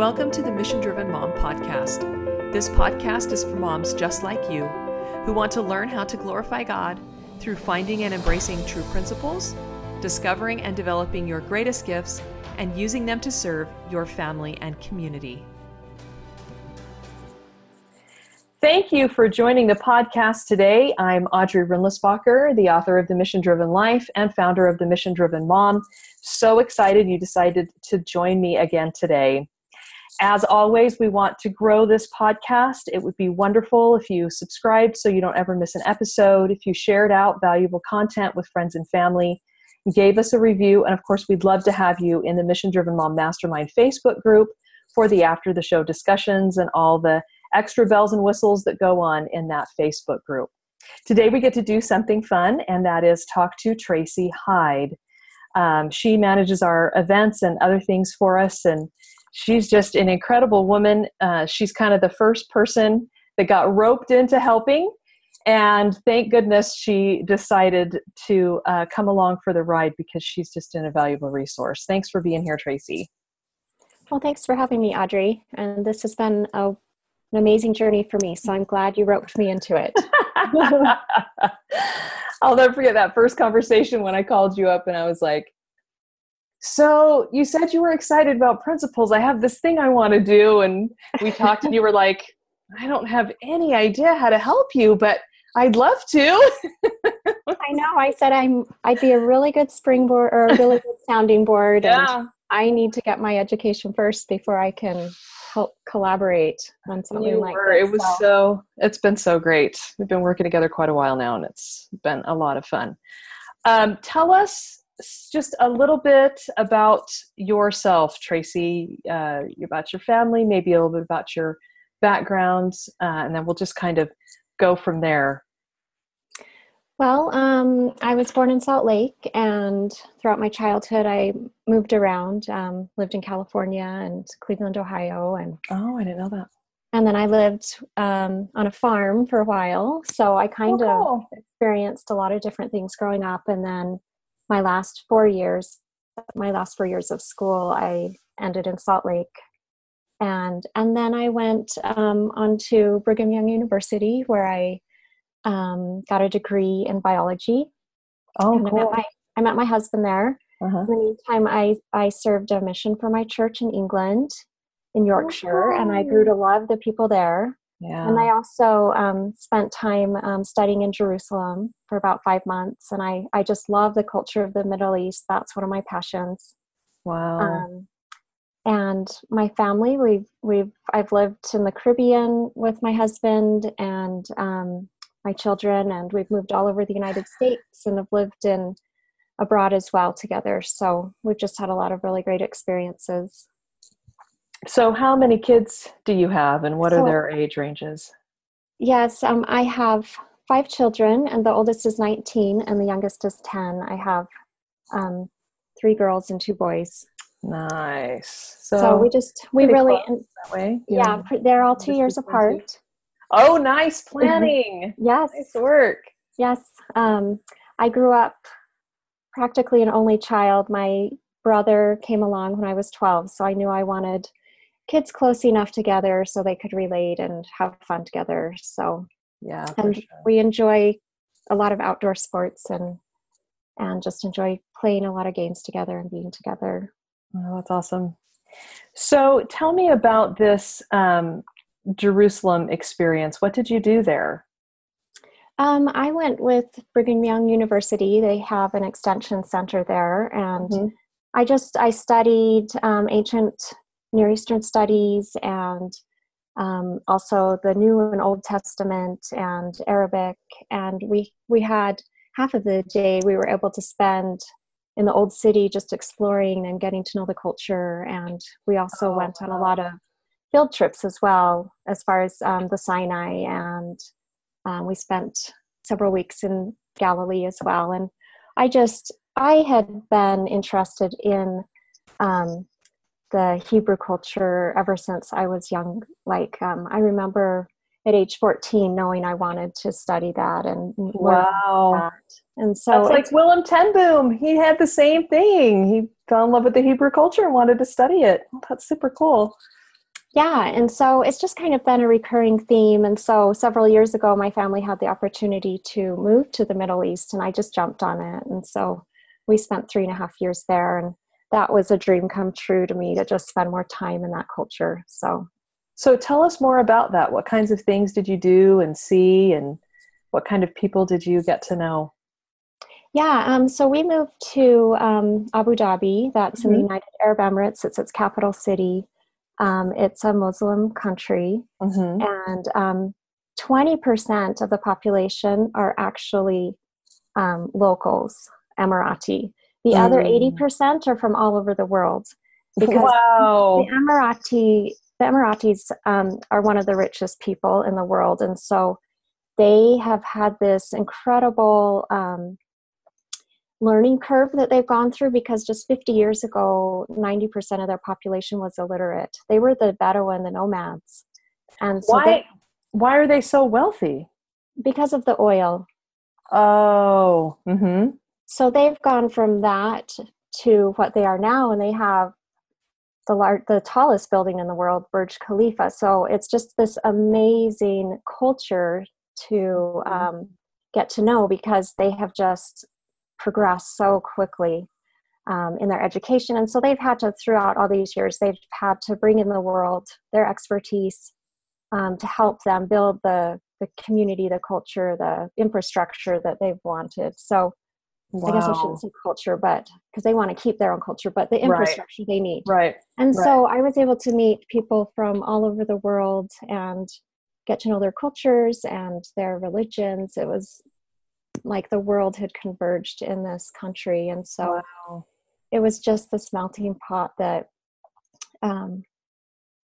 Welcome to the Mission Driven Mom Podcast. This podcast is for moms just like you who want to learn how to glorify God through finding and embracing true principles, discovering and developing your greatest gifts, and using them to serve your family and community. Thank you for joining the podcast today. I'm Audrey Rindlisbacher, the author of The Mission Driven Life and founder of The Mission Driven Mom. So excited you decided to join me again today. As always, we want to grow this podcast. It would be wonderful if you subscribed so you don't ever miss an episode, if you shared out valuable content with friends and family, gave us a review, and of course, we'd love to have you in the Mission Driven Mom Mastermind Facebook group for the after the show discussions and all the extra bells and whistles that go on in that Facebook group. Today, we get to do something fun, and that is talk to Tracie Hyde. Um, she manages our events and other things for us, and she's just an incredible woman. Uh, she's kind of the first person that got roped into helping. And thank goodness she decided to uh, come along for the ride because she's just an invaluable resource. Thanks for being here, Tracie. Well, thanks for having me, Audrey. And this has been a, an amazing journey for me. So I'm glad you roped me into it. I'll never forget that first conversation when I called you up and I was like, so you said you were excited about principles. I have this thing I want to do. And we talked, and you were like, I don't have any idea how to help you, but I'd love to. I know. I said I'm I'd be a really good springboard or a really good sounding board. Yeah. And I need to get my education first before I can help collaborate on something you like were. This, it was so. so it's been so great. We've been working together quite a while now and it's been a lot of fun. Um, tell us just a little bit about yourself, Tracie, uh, about your family, maybe a little bit about your background, uh, and then we'll just kind of go from there. Well, um, I was born in Salt Lake, and throughout my childhood, I moved around. Um, lived in California and Cleveland, Ohio, and oh, I didn't know that. And then I lived um, on a farm for a while, so I kind oh, cool. of experienced a lot of different things growing up. And then my last four years, my last four years of school, I ended in Salt Lake. And, and then I went um, on to Brigham Young University where I um, got a degree in biology. Oh, and cool. I met, my, I met my husband there. Uh-huh. In the meantime, I, I served a mission for my church in England, in Yorkshire, oh, and I grew to love the people there. Yeah. And I also um, spent time um, studying in Jerusalem for about five months, and I, I just love the culture of the Middle East. That's one of my passions. Wow. Um, and my family, we've we've I've lived in the Caribbean with my husband and um, my children, and we've moved all over the United States and have lived in abroad as well together. So we've just had a lot of really great experiences. So, how many kids do you have, and what so, are their age ranges? Yes, um, I have five children, and the oldest is 19, and the youngest is 10. I have um, three girls and two boys. Nice. So, so we just we really that way. Yeah, yeah they're all two years apart. Oh, nice planning. yes, nice work. Yes, um, I grew up practically an only child. My brother came along when I was 12, so I knew I wanted kids close enough together so they could relate and have fun together. So yeah, and sure. we enjoy a lot of outdoor sports and and just enjoy playing a lot of games together and being together. Oh, that's awesome. So tell me about this um, Jerusalem experience. What did you do there? Um, I went with Brigham Young University. They have an extension center there, and mm-hmm. I just I studied um, ancient Near Eastern studies and um, also the New and Old Testament and Arabic. And we we had half of the day we were able to spend in the old city just exploring and getting to know the culture. And we also oh, went on a lot of field trips as well, as far as um, the Sinai. And um, we spent several weeks in Galilee as well. And I just I had been interested in um, the Hebrew culture ever since I was young. Like um, I remember at age 14 knowing I wanted to study that and wow. That. And so that's like Willem ten Boom. He had the same thing. He fell in love with the Hebrew culture and wanted to study it. That's super cool. Yeah, and so it's just kind of been a recurring theme. And so several years ago, my family had the opportunity to move to the Middle East, and I just jumped on it. And so we spent three and a half years there, and that was a dream come true to me to just spend more time in that culture. So, so tell us more about that. What kinds of things did you do and see, and what kind of people did you get to know? Yeah, um, so we moved to um, Abu Dhabi. That's mm-hmm. in the mm-hmm. United Arab Emirates. It's its capital city. Um, it's a Muslim country, mm-hmm. and 20% um, of the population are actually um, locals, Emirati. The mm. other 80% are from all over the world. Because wow. the Emirati, the Emiratis um, are one of the richest people in the world, and so they have had this incredible um, learning curve that they've gone through because just 50 years ago 90% of their population was illiterate they were the bedouin the nomads and so why they, why are they so wealthy because of the oil oh mm-hmm. So they've gone from that to what they are now and they have the large, the tallest building in the world burj khalifa so it's just this amazing culture to mm-hmm. um, get to know because they have just progressed so quickly um, in their education. And so they've had to, throughout all these years, they've had to bring in the world their expertise um, to help them build the, the community, the culture, the infrastructure that they've wanted. So wow. I guess I shouldn't say culture, but because they want to keep their own culture, but the infrastructure right. they need. Right. And right. so I was able to meet people from all over the world and get to know their cultures and their religions. It was like the world had converged in this country and so wow. it was just this melting pot that um,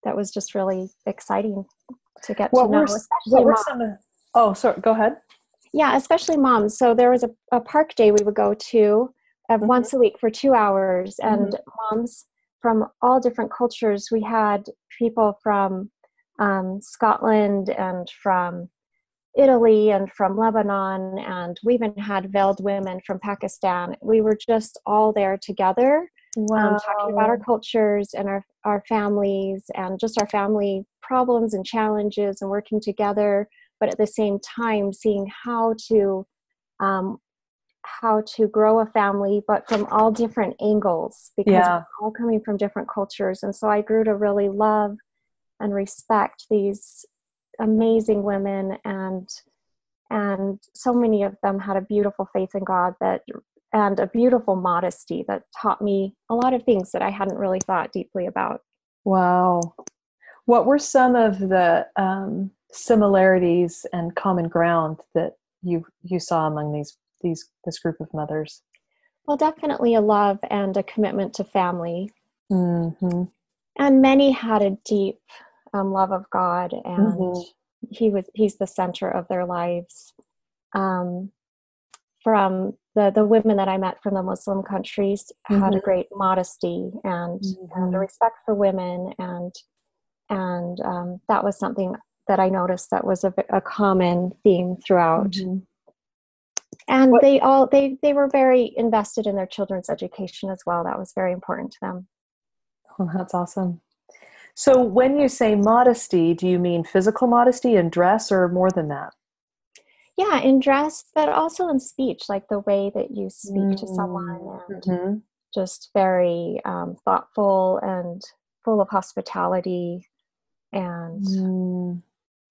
that was just really exciting to get what to know were, what were some of, oh sorry go ahead yeah especially moms so there was a, a park day we would go to uh, mm-hmm. once a week for two hours and mm-hmm. moms from all different cultures we had people from um, scotland and from Italy and from Lebanon, and we even had veiled women from Pakistan. We were just all there together, wow. um, talking about our cultures and our, our families and just our family problems and challenges and working together, but at the same time, seeing how to. Um, how to grow a family, but from all different angles because yeah. we're all coming from different cultures. And so I grew to really love and respect these amazing women and and so many of them had a beautiful faith in God that and a beautiful modesty that taught me a lot of things that I hadn't really thought deeply about. Wow. What were some of the um, similarities and common ground that you you saw among these these this group of mothers? Well, definitely a love and a commitment to family. Mm-hmm. And many had a deep um, love of God, and mm-hmm. He was he's the center of their lives. Um, from the the women that I met from the Muslim countries mm-hmm. had a mm-hmm. great modesty and, mm-hmm. and a respect for women, and and um, that was something that I noticed that was a, a common theme throughout. Mm-hmm. And what? they all they they were very invested in their children's education as well. That was very important to them. Oh, that's awesome. So, when you say modesty, do you mean physical modesty in dress or more than that? Yeah, in dress, but also in speech, like the way that you speak mm-hmm. to someone and mm-hmm. just very um, thoughtful and full of hospitality. And mm.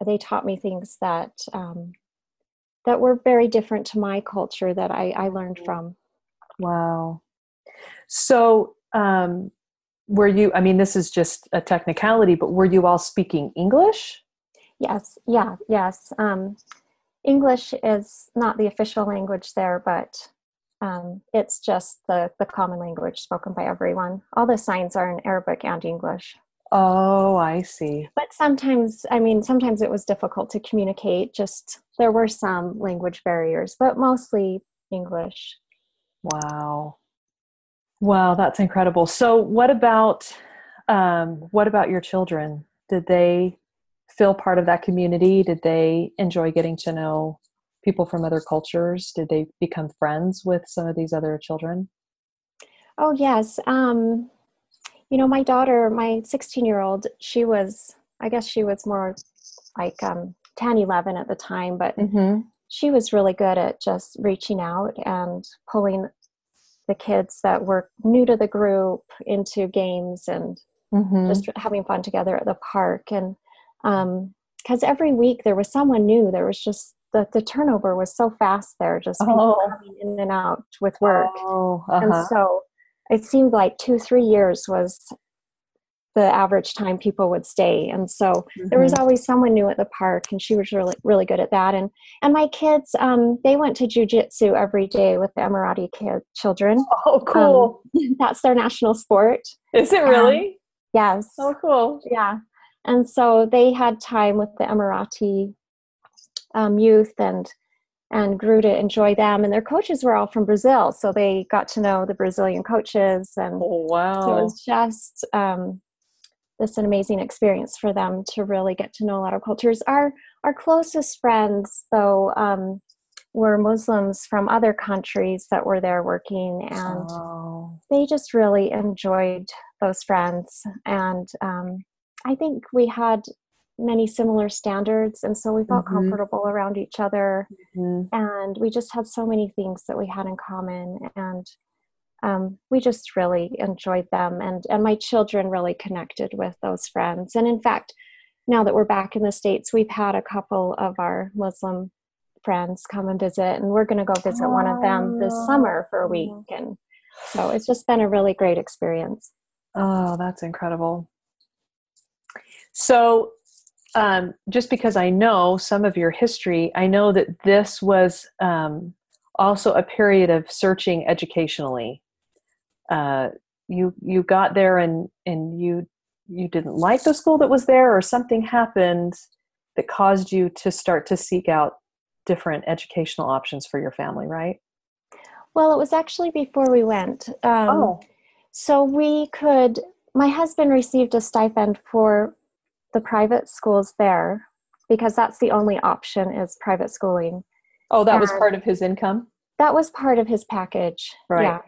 They taught me things that um, that were very different to my culture that I, I learned from. Wow. So, um, were you i mean this is just a technicality but were you all speaking english? Yes. Yeah. Yes. Um, english is not the official language there but um, it's just the, the common language spoken by everyone. All the signs are in arabic and english oh i see but sometimes i mean sometimes it was difficult to communicate just there were some language barriers but mostly english wow Wow, that's incredible. So, what about um, what about your children? Did they feel part of that community? Did they enjoy getting to know people from other cultures? Did they become friends with some of these other children? Oh yes. Um, you know, my daughter, my 16 year old, she was, I guess she was more like um, 10, 11 at the time, but mm-hmm. she was really good at just reaching out and pulling the kids that were new to the group into games and mm-hmm. just having fun together at the park. And because um, every week there was someone new, there was just the, the turnover was so fast there, just oh. coming in and out with work. Oh, uh-huh. And so it seemed like two, three years was the average time people would stay. And so mm-hmm. there was mm-hmm. always someone new at the park and she was really really good at that. And and my kids um, they went to jujitsu every day with the emirati kid children. Oh cool. um, that's their national sport. Is it really? um, yes. Oh cool. Yeah. And so they had time with the emirati um, youth and and grew to enjoy them. And their coaches were all from Brazil, so they got to know the Brazilian coaches. And oh, wow, so it was just um, this an amazing experience for them to really get to know a lot of cultures. Our our closest friends, though, um, were Muslims from other countries that were there working, and oh. they just really enjoyed those friends. And um, I think we had many similar standards and so we felt mm-hmm. comfortable around each other mm-hmm. and we just had so many things that we had in common and um, we just really enjoyed them and and my children really connected with those friends and in fact now that we're back in the states we've had a couple of our muslim friends come and visit and we're going to go visit oh. one of them this summer for a week and so it's just been a really great experience oh that's incredible so um, just because I know some of your history, I know that this was um, also a period of searching educationally. Uh, you you got there and and you you didn't like the school that was there, or something happened that caused you to start to seek out different educational options for your family, right? Well, it was actually before we went. Um, oh. So we could. My husband received a stipend for the private schools there because that's the only option is private schooling. Oh, that and was part of his income? That was part of his package. Right. Yeah.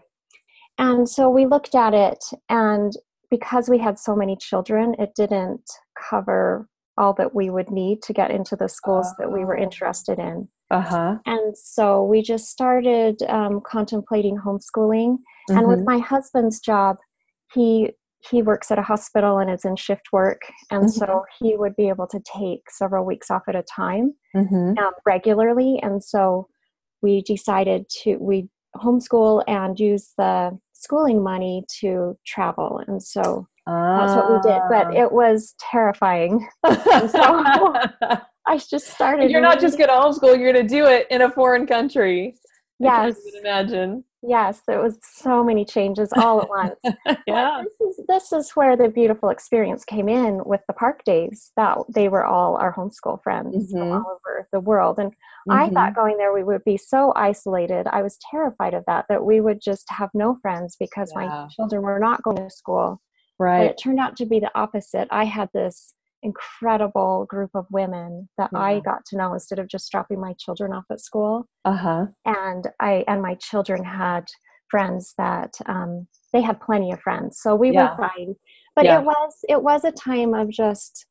And so we looked at it and because we had so many children, it didn't cover all that we would need to get into the schools uh, that we were oh. interested in. Uh-huh. And so we just started um, contemplating homeschooling. Mm-hmm. And with mm-hmm. my husband's job, he he works at a hospital and is in shift work and mm-hmm. so he would be able to take several weeks off at a time mm-hmm. um, regularly and so we decided to we homeschool and use the schooling money to travel and so that's what we did but ah. it was terrifying so i just started you're not just going to homeschool you're going to do it in a foreign country yes imagine Yes, there was so many changes all at once. yeah. This is, this is where the beautiful experience came in with the park days that they were all our homeschool friends mm-hmm. from all over the world. And mm-hmm. I thought going there we would be so isolated. I was terrified of that, that we would just have no friends because yeah. my children were not going to school. Right. But it turned out to be the opposite. I had this incredible group of women that yeah. I got to know instead of just dropping my children off at school. Uh-huh. And I and my children had friends that um, they had plenty of friends, so we yeah. were fine. But yeah. it was it was a time of just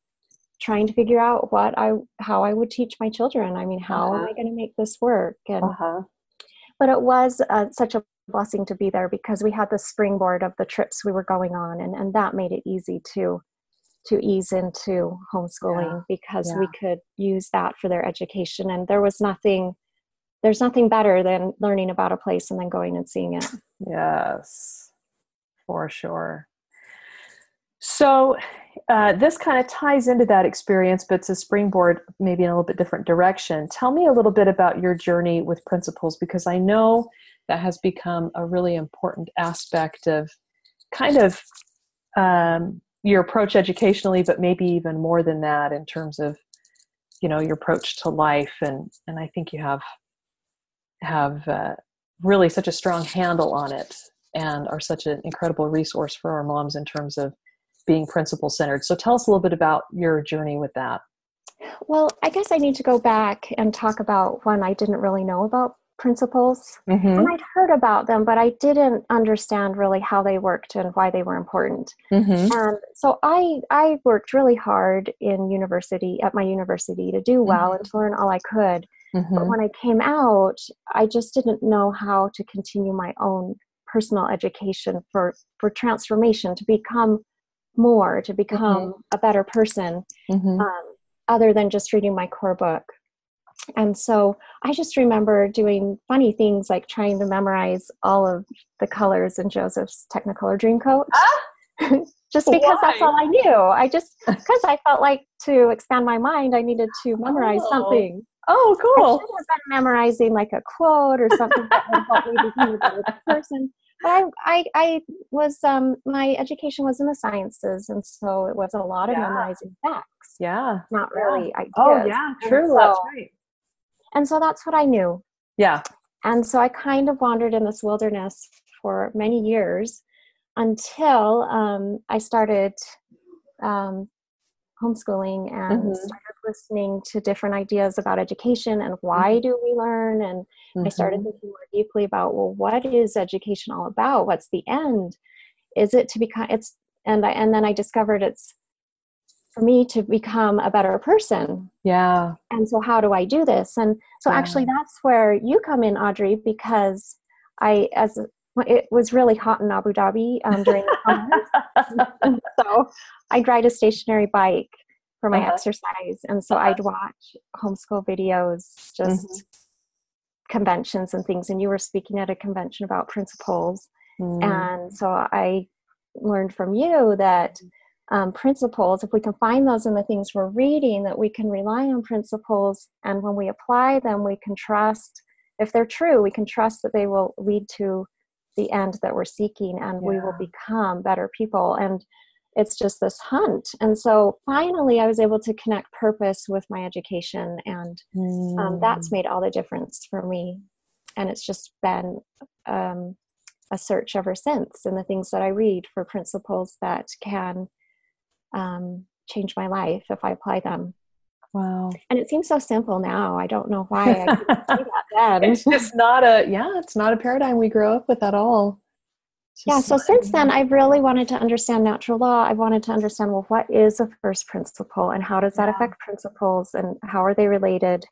trying to figure out what I how I would teach my children. I mean, how uh-huh. am I going to make this work? And uh-huh. but it was uh, such a blessing to be there because we had the springboard of the trips we were going on, and and that made it easy to to ease into homeschooling yeah. because yeah. we could use that for their education and there was nothing there's nothing better than learning about a place and then going and seeing it yes for sure so uh, this kind of ties into that experience but it's a springboard maybe in a little bit different direction tell me a little bit about your journey with principles because i know that has become a really important aspect of kind of um, your approach educationally, but maybe even more than that in terms of you know your approach to life and and I think you have have uh, really such a strong handle on it and are such an incredible resource for our moms in terms of being principle centered. So tell us a little bit about your journey with that. Well, I guess I need to go back and talk about when I didn't really know about principles. Mm-hmm. And I'd heard about them, but I didn't understand really how they worked and why they were important. Mm-hmm. And so I I worked really hard in university at my university to do well Mhm. and to learn all I could. But Mm-hmm. when I came out, I just didn't know how to continue my own personal education for for transformation to become more, to become a better person Mm-hmm. um, other than just reading my core book. And so I just remember doing funny things like trying to memorize all of the colors in Joseph's Technicolor Dreamcoat. just because that's Ah! All I knew. I just, because I felt like to expand my mind, I needed to memorize Oh, something. Oh, I cool. should have been memorizing like a quote or something that would help me become a better person. But I, I, I was, um, my education was in the sciences, and so it was a lot of Yeah. memorizing facts, Yeah. not Yeah. really ideas. Oh, yeah. True. so- That's right. And so that's what I knew. Yeah. And so I kind of wandered in this wilderness for many years until um, I started um, homeschooling and Mhm. started listening to different ideas about education and why do we learn. And I started Mhm. thinking more deeply about, well, what is education all about? What's the end? Is it to become, it's, and I, and then I discovered it's for me to become a better person Yeah. and so how do i do this and so Yeah. actually that's where you come in audrey because i as it was really hot in abu dhabi um, during the summer so i'd ride a stationary bike for my Uh-huh. exercise and so Uh-huh. i'd watch homeschool videos just Mhm. conventions and things and you were speaking at a convention about principles Mm. and so I learned from you that um, principles, if we can find those in the things we're reading, that we can rely on principles. And when we apply them, we can trust, if they're true, we can trust that they will lead to the end that we're seeking and we will become better people. And it's just this hunt. And so finally, I was able to connect purpose with my education, and um, that's Mm. made all the difference for me. And it's just been um, a search ever since in the things that I read for principles that can um, change my life if I apply them. Wow. And it seems so simple now. I don't know why I that then. it's just not a yeah it's not a paradigm we grow up with at all yeah, so not- since then, I've really wanted to understand natural law. I've wanted to understand well, what is a first principle and how does that Yeah. affect principles and how are they related?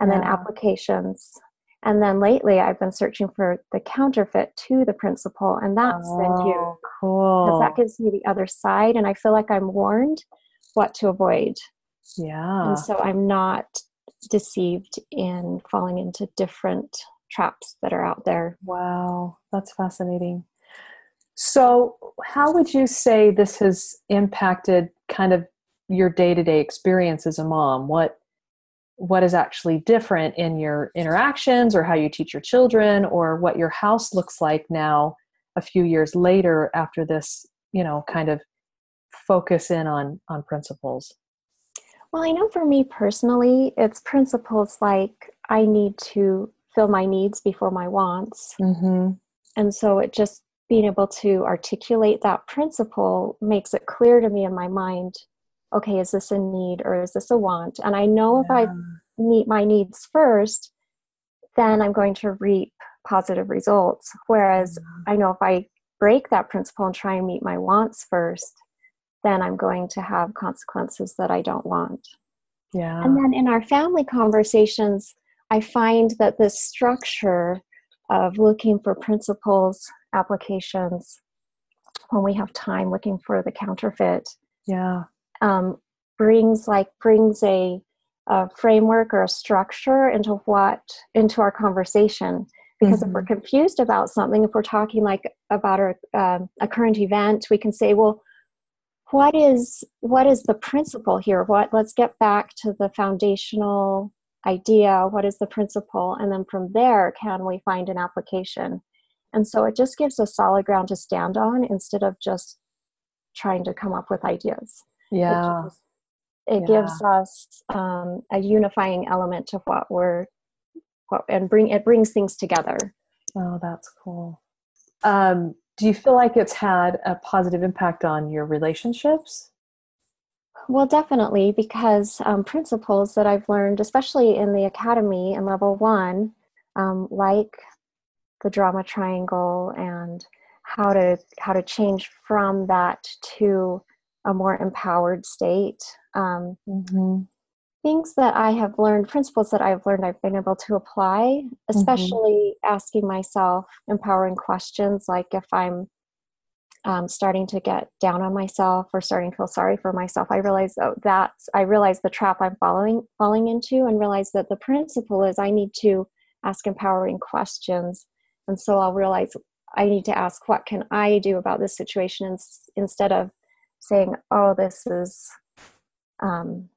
And then applications. And then lately, I've been searching for the counterfeit to the principle, and that's been huge. oh, because cool that gives me the other side and i feel like i'm warned what to avoid. Yeah. and so i'm not deceived in falling into different traps that are out there. Wow that's fascinating. So how would you say this has impacted kind of your day-to-day experience as a mom? What what is actually different in your interactions or how you teach your children or what your house looks like now a few years later after this you know kind of focus in on on principles well i know for me personally it's principles like i need to fill my needs before my wants mm-hmm. and so it just being able to articulate that principle makes it clear to me in my mind okay is this a need or is this a want? And i know if i meet my needs first, then I'm going to reap positive results. Whereas I know if I break that principle and try and meet my wants first, then I'm going to have consequences that I don't want. yeah. And then in our family conversations, I find that this structure of looking for principles, applications, when we have time looking for the counterfeit, yeah um, brings like brings a, a framework or a structure into what into our conversation. Because if we're confused about something if we're talking like about our, um, a current event we can say well what is what is the principle here? What let's get back to the foundational idea. What is the principle? And then from there can we find an application? And so it just gives us solid ground to stand on instead of just trying to come up with ideas yeah it, Yeah. gives us um, a unifying element to what we're what and bring it brings things together Oh, that's cool. Um, do you feel like it's had a positive impact on your relationships? well definitely because um, principles that i've learned especially in the academy in level one um, like the drama triangle and how to how to change from that to a more empowered state um, mm-hmm. things that i have learned principles that i've learned i've been able to apply mm-hmm. especially mm-hmm. asking myself empowering questions like if i'm um, starting to get down on myself or starting to feel sorry for myself i realize oh, that's i realize the trap i'm following falling into and realize that the principle is i need to ask empowering questions and so i'll realize i need to ask what can i do about this situation instead of saying oh this is um,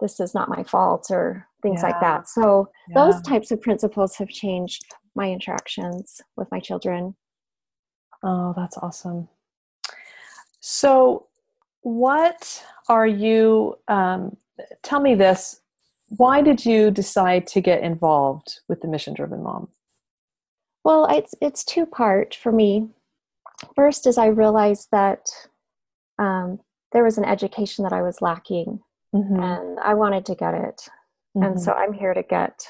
this is not my fault or things yeah. like that so yeah. those types of principles have changed my interactions with my children Oh, that's awesome. So, what are you? Um, tell me this. Why did you decide to get involved with the Mission Driven Mom? Well, it's it's two part for me. First is I realized that um, there was an education that I was lacking, mm-hmm. and I wanted to get it, mm-hmm. and so I'm here to get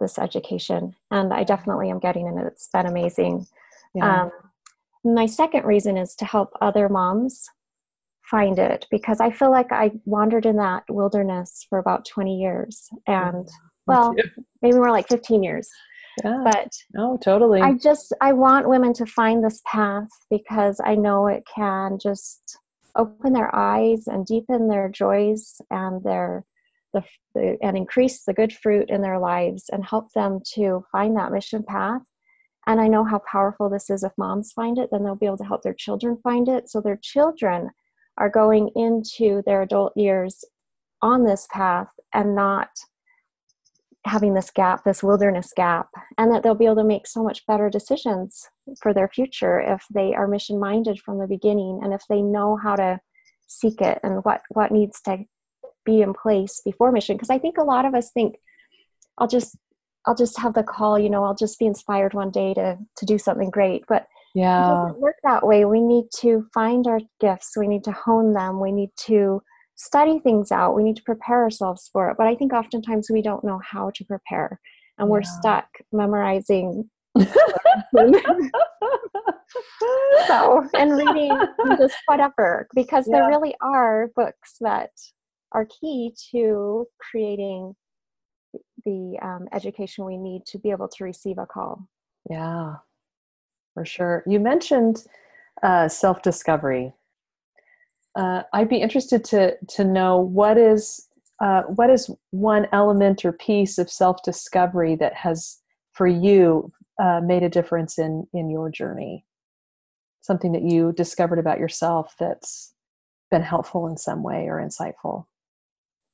this education, and I definitely am getting it. It's been amazing. Yeah. Um, my second reason is to help other moms find it because I feel like I wandered in that wilderness for about 20 years and well, maybe more like 15 years. Yeah. But no, totally. I just I want women to find this path because I know it can just open their eyes and deepen their joys and their the, the and increase the good fruit in their lives and help them to find that mission path and I know how powerful this is if moms find it, then they'll be able to help their children find it. So their children are going into their adult years on this path and not having this gap, this wilderness gap, and that they'll be able to make so much better decisions for their future if they are mission minded from the beginning and if they know how to seek it and what what needs to be in place before mission because i think a lot of us think i'll just I'll just have the call, you know, I'll just be inspired one day to to do something great. But yeah. it doesn't work that way. We need to find our gifts. We need to hone them. We need to study things out. We need to prepare ourselves for it. But I think oftentimes we don't know how to prepare. And we're stuck memorizing so and reading just whatever because yeah. there really are books that are key to creating the um, education we need to be able to receive a call. Yeah, for sure. You mentioned uh, self discovery. Uh, I'd be interested to to know what is uh, what is one element or piece of self discovery that has for you uh, made a difference in in your journey. Something that you discovered about yourself that's been helpful in some way or insightful.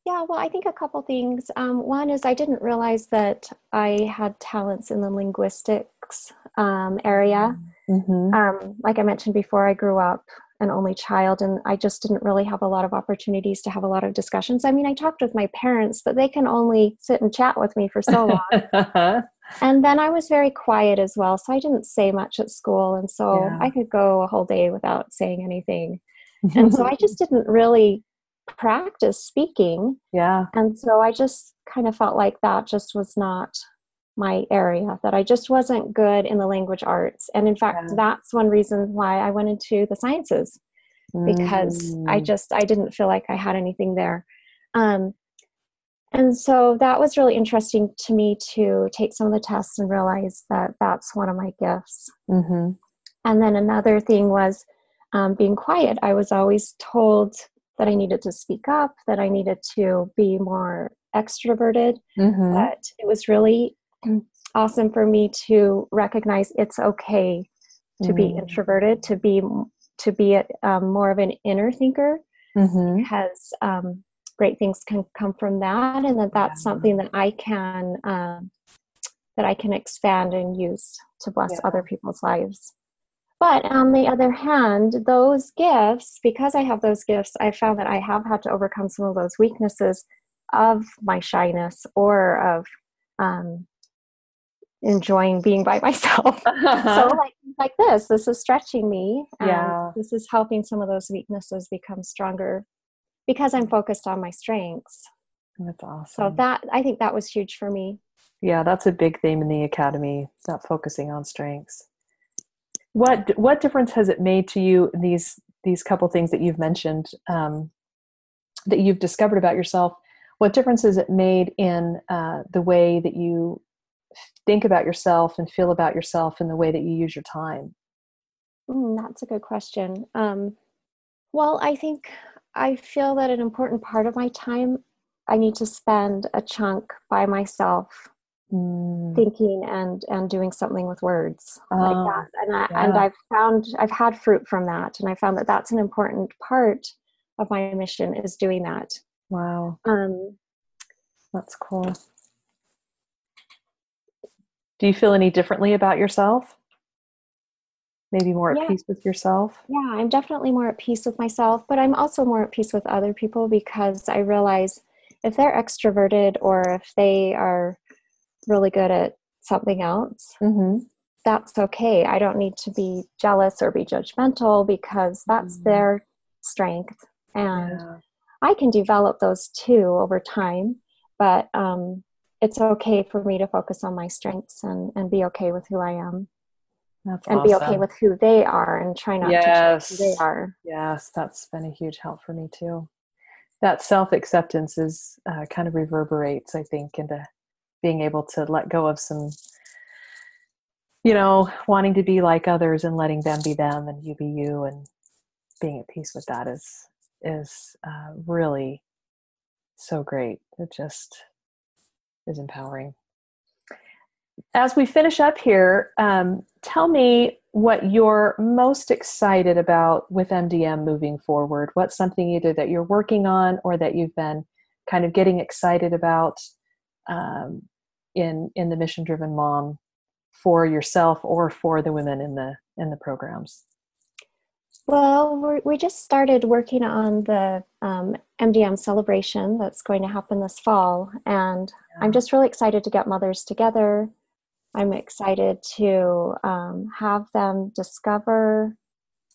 Yeah, well, I think a couple things. Um, one is I didn't realize that I had talents in the linguistics um, area. Mm-hmm. Um, like I mentioned before, I grew up an only child, and I just didn't really have a lot of opportunities to have a lot of discussions. I mean, I talked with my parents, but they can only sit and chat with me for so long. Uh-huh. and then I was very quiet as well, so I didn't say much at school, and so yeah. I could go a whole day without saying anything. and so I just didn't really practice speaking. Yeah. And so I just kind of felt like that just was not my area, that I just wasn't good in the language arts. And in fact, yeah. that's one reason why I went into the sciences because mm. I just I didn't feel like I had anything there. Um, and so that was really interesting to me to take some of the tests and realize that that's one of my gifts. Mm-hmm. And then another thing was um, being quiet. I was always told that I needed to speak up, that I needed to be more extroverted. Mm-hmm. But it was really awesome for me to recognize it's okay to mm. be introverted, to be to be a, um, more of an inner thinker, mm-hmm. because um, great things can come from that, and that that's yeah. something that I can um, that I can expand and use to bless yeah. other people's lives. But on the other hand, those gifts, because I have those gifts, I found that I have had to overcome some of those weaknesses of my shyness or of um, enjoying being by myself. so like like this, this is stretching me. yeah. This is helping some of those weaknesses become stronger because I'm focused on my strengths. That's awesome. So that I think that was huge for me. Yeah, that's a big theme in the academy, that focusing on strengths. What what difference has it made to you in these these couple things that you've mentioned um, that you've discovered about yourself? What difference has it made in uh, the way that you think about yourself and feel about yourself and the way that you use your time? Mm, that's a good question. Um, well, I think I feel that an important part of my time I need to spend a chunk by myself mm. thinking and and doing something with words like ah, that and I, yeah. and I've found I've had fruit from that and I found that that's an important part of my mission is doing that wow um that's cool do you feel any differently about yourself maybe more at yeah. peace with yourself yeah i'm definitely more at peace with myself but i'm also more at peace with other people because i realize if they're extroverted or if they are really good at something else, mm-hmm. that's okay. I don't need to be jealous or be judgmental because that's mm-hmm. their strength. And yeah. I can develop those too over time, but um, it's okay for me to focus on my strengths and, and be okay with who I am. That's and awesome. be okay with who they are and try not yes. to change who they are. Yes, that's been a huge help for me too. That self acceptance is uh, kind of reverberates, I think, into being able to let go of some you know wanting to be like others and letting them be them and you be you and being at peace with that is is uh, really so great it just is empowering. As we finish up here um, tell me what you're most excited about with mdm moving forward. What's something either that you're working on or that you've been kind of getting excited about um, in in the mission driven mom for yourself or for the women in the in the programs well we we just started working on the um, mdm celebration that's going to happen this fall and yeah. i'm just really excited to get mothers together i'm excited to um, have them discover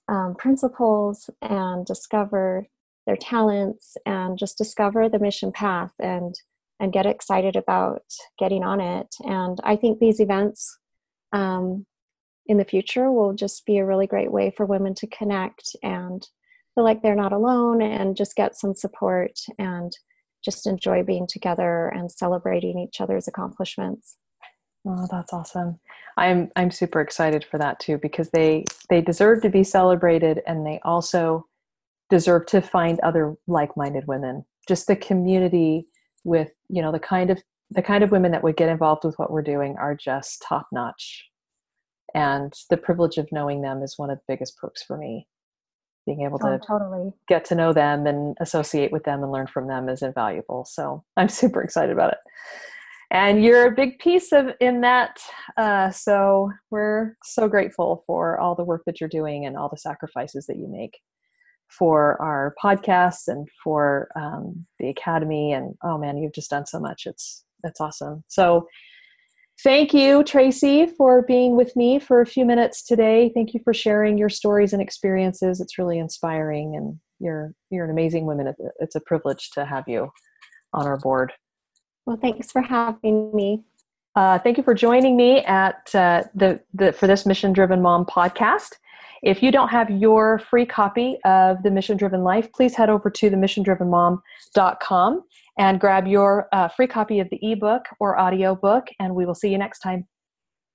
um, principles and discover their talents and just discover the mission path and and get excited about getting on it. And I think these events um, in the future will just be a really great way for women to connect and feel like they're not alone and just get some support and just enjoy being together and celebrating each other's accomplishments. Oh, that's awesome. I'm I'm super excited for that too because they they deserve to be celebrated and they also deserve to find other like-minded women. Just the community with you know the kind of the kind of women that would get involved with what we're doing are just top notch and the privilege of knowing them is one of the biggest perks for me. Being able to oh, totally. get to know them and associate with them and learn from them is invaluable so i'm super excited about it. And you're a big piece of in that uh, so we're so grateful for all the work that you're doing and all the sacrifices that you make for our podcasts and for um, the academy and oh man you've just done so much. It's it's awesome. So thank you tracie for being with me for a few minutes today. Thank you for sharing your stories and experiences. It's really inspiring and you're you're an amazing woman. It's a privilege to have you on our board. Well thanks for having me. Uh, thank you for joining me at uh, the, the for this mission driven mom podcast if you don't have your free copy of The Mission Driven Life, please head over to themissiondrivenmom.com and grab your uh, free copy of the ebook or audio book, and we will see you next time.